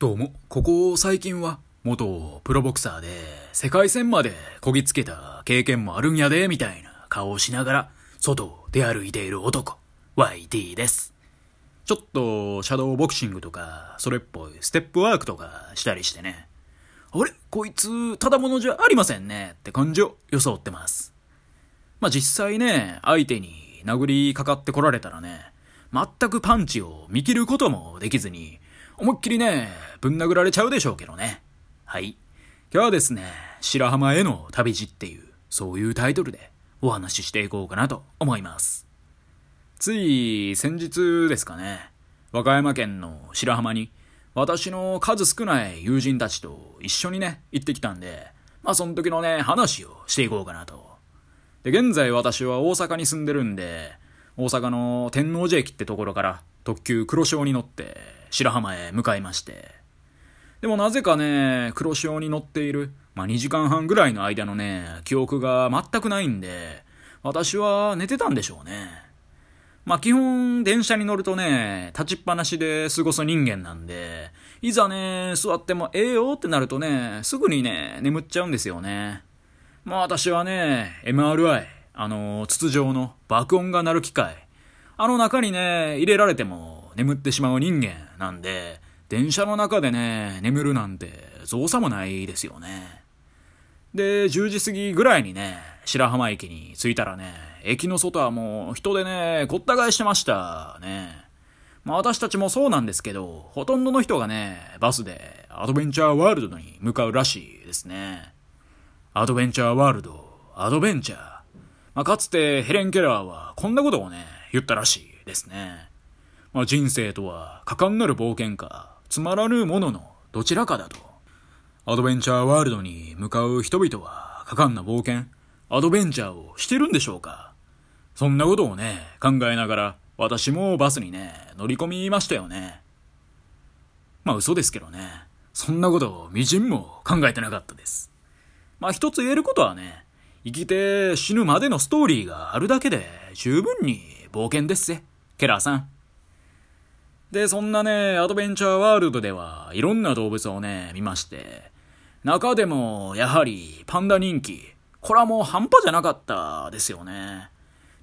どうも、ここ最近は、元プロボクサーで、世界戦までこぎつけた経験もあるんやで、みたいな顔をしながら、外を出歩いている男、YT です。ちょっと、シャドーボクシングとか、それっぽいステップワークとかしたりしてね。あれ？こいつ、ただものじゃありませんねって感じを装ってます。まあ、実際ね、相手に殴りかかってこられたらね、全くパンチを見切ることもできずに、思いっきりね、ぶん殴られちゃうでしょうけどね。はい。今日はですね、白浜への旅路っていう、そういうタイトルでお話ししていこうかなと思います。つい先日ですかね、和歌山県の白浜に、私の数少ない友人たちと一緒にね、行ってきたんで、まあその時のね、話をしていこうかなと。で、現在私は大阪に住んでるんで、大阪の天王寺駅ってところから特急黒潮に乗って白浜へ向かいまして。でもなぜかね、黒潮に乗っている、まあ2時間半ぐらいの間のね、記憶が全くないんで、私は寝てたんでしょうね。まあ基本電車に乗るとね、立ちっぱなしで過ごす人間なんで、いざね、座ってもええよってなるとね、すぐにね、眠っちゃうんですよね。まあ私はね、MRI、あの、筒状の爆音が鳴る機械、あの中にね、入れられても眠ってしまう人間なんで、電車の中でね、眠るなんて造作もないですよね。で、10時過ぎぐらいにね、白浜駅に着いたらね、駅の外はもう人でね、ごった返してましたね。まあ私たちもそうなんですけど、ほとんどの人がね、バスでアドベンチャーワールドに向かうらしいですね。アドベンチャーワールド、アドベンチャー。まあかつてヘレン・ケラーはこんなことをね、言ったらしいですね。まあ人生とは果敢なる冒険か、つまらぬもののどちらかだと。アドベンチャーワールドに向かう人々は果敢な冒険、アドベンチャーをしてるんでしょうかそんなことをね、考えながら、私もバスにね、乗り込みましたよね。まあ嘘ですけどね。そんなことをみじんも考えてなかったです。まあ一つ言えることはね、生きて死ぬまでのストーリーがあるだけで十分に冒険ですぜ、ケラーさん。で、そんなね、アドベンチャーワールドではいろんな動物をね、見まして、中でもやはりパンダ人気、これはもう半端じゃなかったですよね。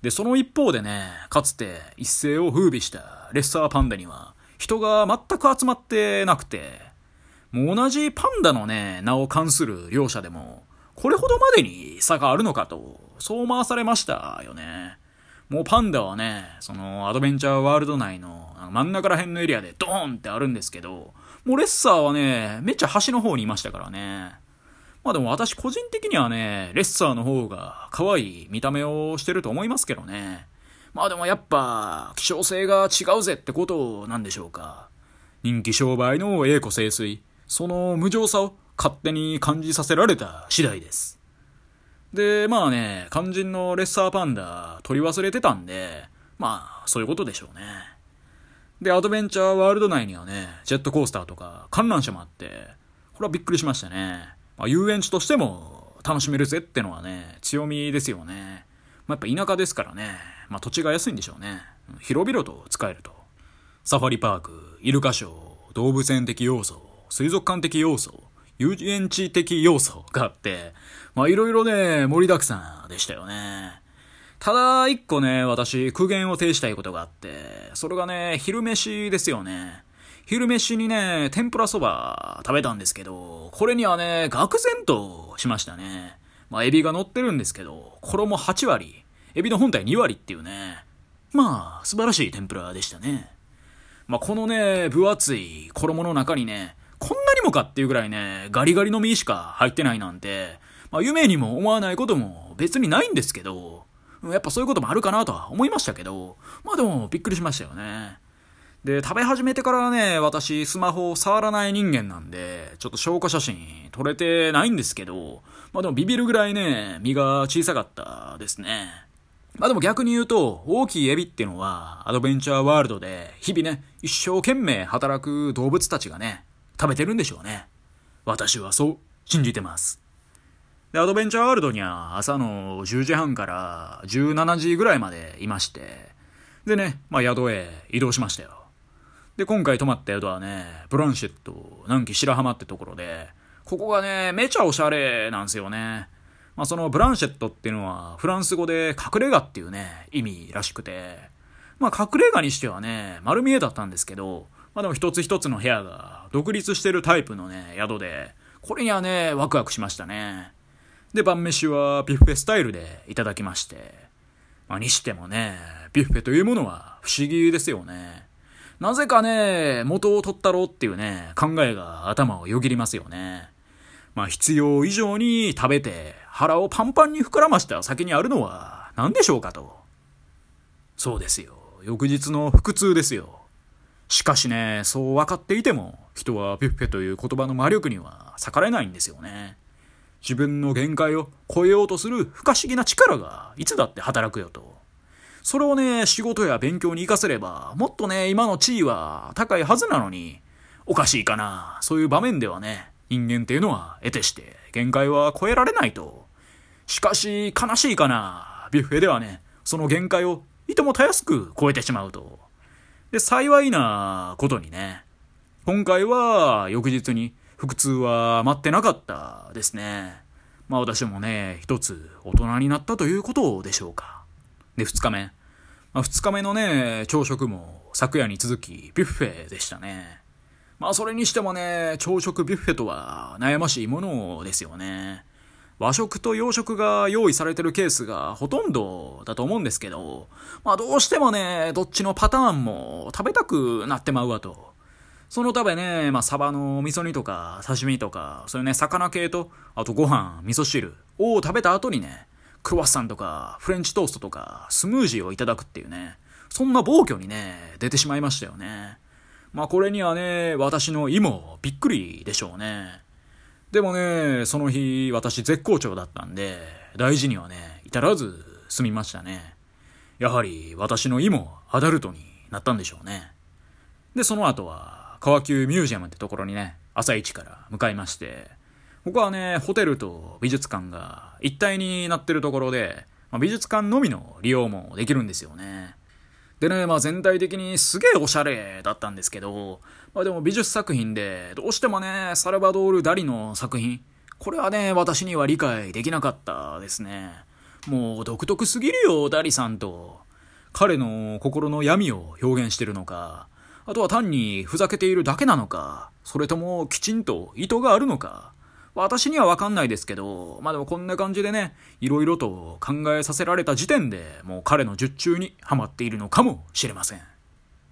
で、その一方でね、かつて一世を風靡したレッサーパンダには人が全く集まってなくて、もう同じパンダのね、名を冠する両者でも、これほどまでに差があるのかと、そう思わされましたよね。もうパンダはね、そのアドベンチャーワールド内の真ん中ら辺のエリアでドーンってあるんですけど、もうレッサーはね、めっちゃ端の方にいましたからね。まあでも私個人的にはね、レッサーの方が可愛い見た目をしてると思いますけどね。まあでもやっぱ、希少性が違うぜってことなんでしょうか。人気商売の栄枯盛衰、その無情さを勝手に感じさせられた次第です。で、まあね、肝心のレッサーパンダ取り忘れてたんで、まあ、そういうことでしょうね。で、アドベンチャーワールド内にはね、ジェットコースターとか観覧車もあって、これはびっくりしましたね。まあ、遊園地としても楽しめるぜってのはね、強みですよね。まあ、やっぱ田舎ですからね、まあ、土地が安いんでしょうね。広々と使えると。サファリパーク、イルカショー、動物園的要素、水族館的要素、遊園地的要素があって、まあいろいろね、盛りだくさんでしたよね。ただ、一個ね、私、苦言を呈したいことがあって、それがね、昼飯ですよね。昼飯にね、天ぷらそば食べたんですけど、これにはね、愕然としましたね。まあ、エビが乗ってるんですけど、衣8割、エビの本体2割っていうね、まあ、素晴らしい天ぷらでしたね。まあ、このね、分厚い衣の中にね、こんなにもかっていうぐらいね、ガリガリの身しか入ってないなんて、まあ、夢にも思わないことも別にないんですけど、やっぱそういうこともあるかなとは思いましたけど、まあでもびっくりしましたよね。で、食べ始めてからね、私スマホを触らない人間なんで、ちょっと証拠写真撮れてないんですけど、まあでもビビるぐらいね、身が小さかったですね。まあでも逆に言うと、大きいエビっていうのは、アドベンチャーワールドで、日々ね、一生懸命働く動物たちがね、食べてるんでしょうね。私はそう信じてます。で、アドベンチャーワールドには朝の10時半から17時ぐらいまでいまして、でね、まあ宿へ移動しましたよ。で、今回泊まった宿はね、ブランシェット、南紀白浜ってところで、ここがね、めちゃおしゃれなんですよね。まあ、そのブランシェットっていうのは、フランス語で隠れ家っていうね、意味らしくて、まあ、隠れ家にしてはね、丸見えだったんですけど、まあでも一つ一つの部屋が独立してるタイプのね、宿で、これにはね、ワクワクしましたね。で、晩飯はビュッフェスタイルでいただきまして、まあ、にしてもね、ビュッフェというものは不思議ですよね。なぜかね、元を取ったろうっていうね、考えが頭をよぎりますよね。まあ必要以上に食べて腹をパンパンに膨らました先にあるのは何でしょうかと。そうですよ。翌日の腹痛ですよ。しかしね、そう分かっていても、人はビュッフェという言葉の魔力には逆らえないんですよね。自分の限界を超えようとする不可思議な力がいつだって働くよと。それをね、仕事や勉強に活かせれば、もっとね、今の地位は高いはずなのに、おかしいかな。そういう場面ではね、人間っていうのは得てして限界は超えられないと。しかし、悲しいかな。ビュッフェではね、その限界をいともたやすく超えてしまうと。で、幸いなことにね、今回は翌日に腹痛は待ってなかったですね。まあ私もね、一つ大人になったということでしょうか。で、二日目。まあ、二日目のね、朝食も昨夜に続きビュッフェでしたね。まあそれにしてもね、朝食ビュッフェとは悩ましいものですよね。和食と洋食が用意されてるケースがほとんどだと思うんですけど、まあどうしてもね、どっちのパターンも食べたくなってまうわと。そのためね、まあサバの味噌煮とか刺身とか、そういうね、魚系と、あとご飯、味噌汁を食べた後にね、クロワッサンとかフレンチトーストとかスムージーをいただくっていうね、そんな暴挙にね、出てしまいましたよね。まあこれにはね、私の胃もびっくりでしょうね。でもね、その日私絶好調だったんで、大事にはね、至らず済みましたね。やはり私の胃もアダルトになったんでしょうね。で、その後は川急ミュージアムってところにね、朝一から向かいまして、ここはね、ホテルと美術館が一体になってるところで、まあ、美術館のみの利用もできるんですよね。でね、まあ全体的にすげえおしゃれだったんですけど、まあでも美術作品で、どうしてもね、サルバドール・ダリの作品、これはね、私には理解できなかったですね。もう独特すぎるよ、ダリさんと。彼の心の闇を表現してるのか、あとは単にふざけているだけなのか、それともきちんと意図があるのか。私にはわかんないですけど、まあでもこんな感じでね、いろいろと考えさせられた時点でもう彼の術中にはまっているのかもしれません。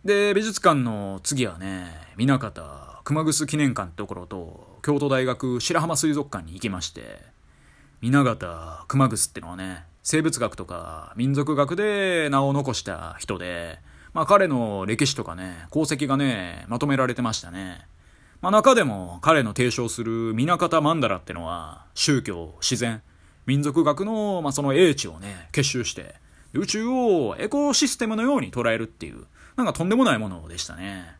で、美術館の次はね、南方熊楠記念館ってところと、京都大学白浜水族館に行きまして、南方熊楠ってのはね、生物学とか民族学で名を残した人で、まあ彼の歴史とかね、功績がね、まとめられてましたね。まあ中でも彼の提唱する南方曼荼羅ってのは、宗教、自然、民族学の、まあ、その英知をね、結集して、宇宙をエコシステムのように捉えるっていう、なんかとんでもないものでしたね。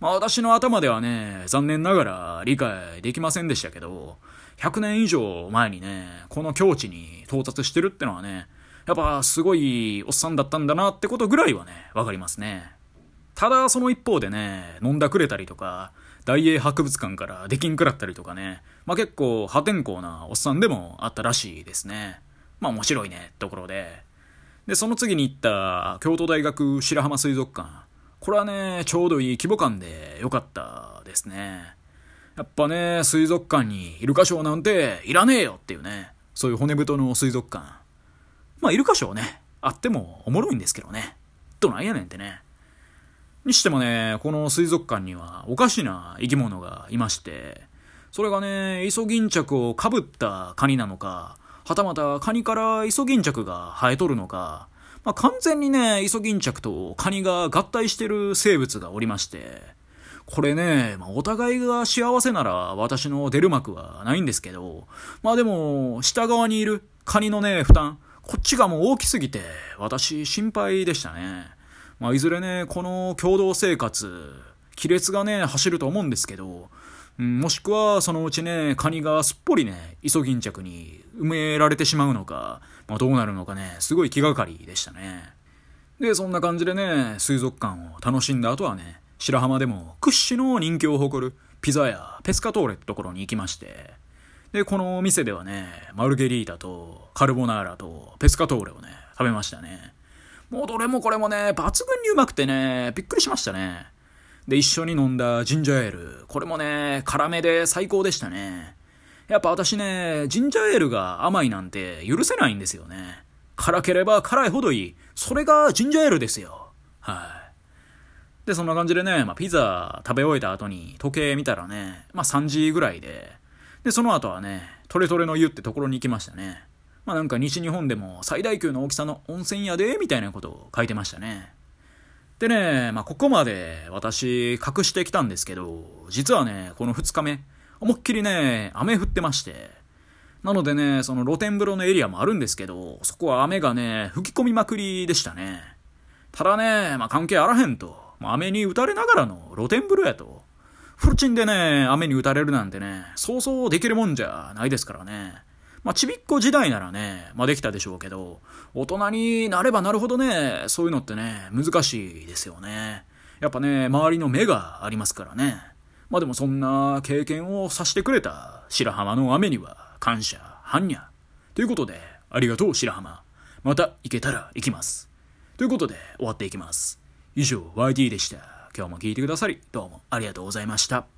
まあ私の頭ではね、残念ながら理解できませんでしたけど、100年以上前にね、この境地に到達してるってのはね、やっぱすごいおっさんだったんだなってことぐらいはね、わかりますね。ただその一方でね、飲んだくれたりとか、大英博物館から出禁食らったりとかね、まあ結構破天荒なおっさんでもあったらしいですね。まあ面白いね、ところで。で、その次に行った京都大学白浜水族館。これはね、ちょうどいい規模感で良かったですね。やっぱね、水族館にイルカショーなんていらねえよっていうね、そういう骨太の水族館。まあイルカショーね、あってもおもろいんですけどね。どないやねんってね。にしてもね、この水族館にはおかしな生き物がいまして、それがね、イソギンチャクをかぶったカニなのか、はたまたカニからイソギンチャクが生えとるのか、まあ、完全にね、イソギンチャクとカニが合体してる生物がおりまして、これね、まあ、お互いが幸せなら私の出る幕はないんですけど、まあでも、下側にいるカニのね、負担、こっちがもう大きすぎて、私心配でしたね。まあいずれね、この共同生活、亀裂がね、走ると思うんですけど、うん、もしくはそのうちね、カニがすっぽりね、イソギンチャクに埋められてしまうのか、まあ、どうなるのかね、すごい気がかりでしたね。で、そんな感じでね、水族館を楽しんだ後はね、白浜でも屈指の人気を誇るピザ屋ペスカトーレってところに行きまして、で、この店ではね、マルゲリータとカルボナーラとペスカトーレをね、食べましたね。もうどれもこれもね、抜群にうまくてね、びっくりしましたね。で、一緒に飲んだジンジャーエール。これもね、辛めで最高でしたね。やっぱ私ね、ジンジャーエールが甘いなんて許せないんですよね。辛ければ辛いほどいい。それがジンジャーエールですよ。はい。で、そんな感じでね、まあ、ピザ食べ終えた後に時計見たらね、まあ、3時ぐらいで、で、その後はね、トレトレの湯ってところに行きましたね。まあ、なんか西日本でも最大級の大きさの温泉やで、みたいなことを書いてましたね。でね、まあ、ここまで私隠してきたんですけど、実はね、この2日目、思いっきりね、雨降ってまして、なのでね、その露天風呂のエリアもあるんですけど、そこは雨がね、吹き込みまくりでしたね。ただね、まあ、関係あらへんと。雨に打たれながらの露天風呂やと。フルチンでね、雨に打たれるなんてね、そうそうできるもんじゃないですからね。まあ、ちびっこ時代ならね、まあ、できたでしょうけど、大人になればなるほどね、そういうのってね、難しいですよね。やっぱね、周りの目がありますからね。まあでもそんな経験をさしてくれた白浜の雨には感謝、はんにゃ。ということで、ありがとう白浜。また行けたら行きます。ということで、終わっていきます。以上、YT でした。今日も聞いてくださり、どうもありがとうございました。